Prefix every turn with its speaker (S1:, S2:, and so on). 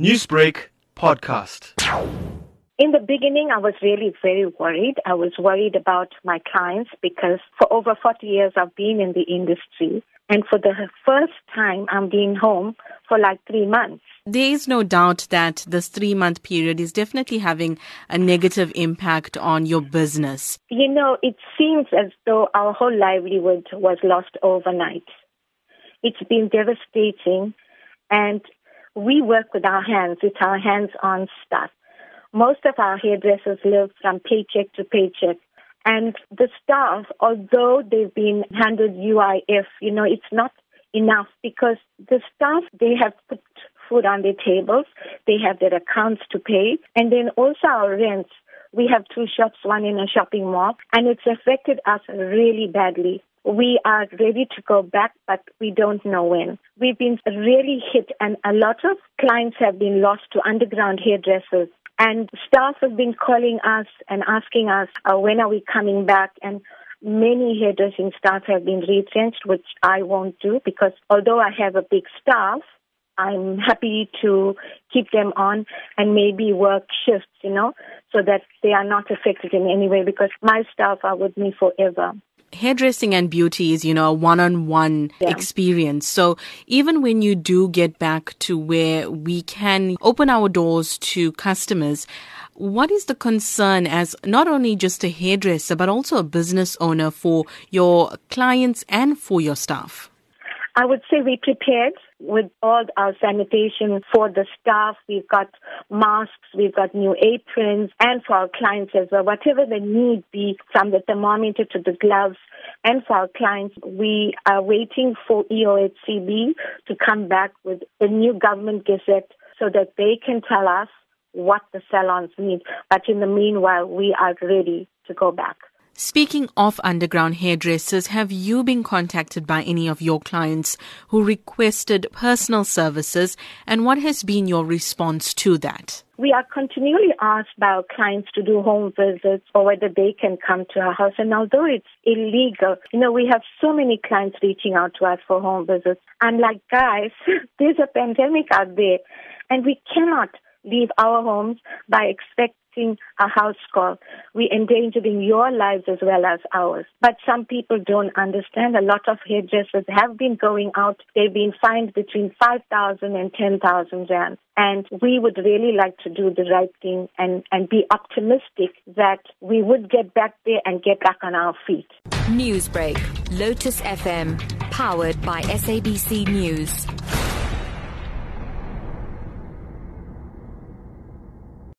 S1: Newsbreak podcast.
S2: In the beginning, I was really very worried. I was worried about my clients because for over 40 years I've been in the industry. And for the first time, I'm being home for like three months.
S3: There is no doubt that this three month period is definitely having a negative impact on your business.
S2: You know, it seems as though our whole livelihood was lost overnight. It's been devastating and we work with our hands. It's our hands on stuff. Most of our hairdressers live from paycheck to paycheck. And the staff, although they've been handed UIF, you know, it's not enough because the staff, they have put food on their tables. They have their accounts to pay. And then also our rents. We have two shops, one in a shopping mall, and it's affected us really badly. We are ready to go back, but we don't know when. We've been really hit, and a lot of clients have been lost to underground hairdressers. And staff have been calling us and asking us, uh, when are we coming back? And many hairdressing staff have been retrenched, which I won't do because although I have a big staff, I'm happy to keep them on and maybe work shifts, you know, so that they are not affected in any way because my staff are with me forever
S3: hairdressing and beauty is, you know, a one on one experience. So even when you do get back to where we can open our doors to customers, what is the concern as not only just a hairdresser, but also a business owner for your clients and for your staff?
S2: I would say we prepared with all our sanitation for the staff. We've got masks, we've got new aprons, and for our clients as well. Whatever the need be, from the thermometer to the gloves, and for our clients, we are waiting for EOHCB to come back with a new government gazette so that they can tell us what the salons need. But in the meanwhile, we are ready to go back.
S3: Speaking of underground hairdressers, have you been contacted by any of your clients who requested personal services and what has been your response to that?
S2: We are continually asked by our clients to do home visits or whether they can come to our house. And although it's illegal, you know, we have so many clients reaching out to us for home visits. I'm like, guys, there's a pandemic out there and we cannot leave our homes by expecting a house call. We're endangering your lives as well as ours. But some people don't understand. A lot of hairdressers have been going out. They've been fined between 5,000 and 10,000 rand. And we would really like to do the right thing and, and be optimistic that we would get back there and get back on our feet.
S4: Newsbreak, Lotus FM, powered by SABC News.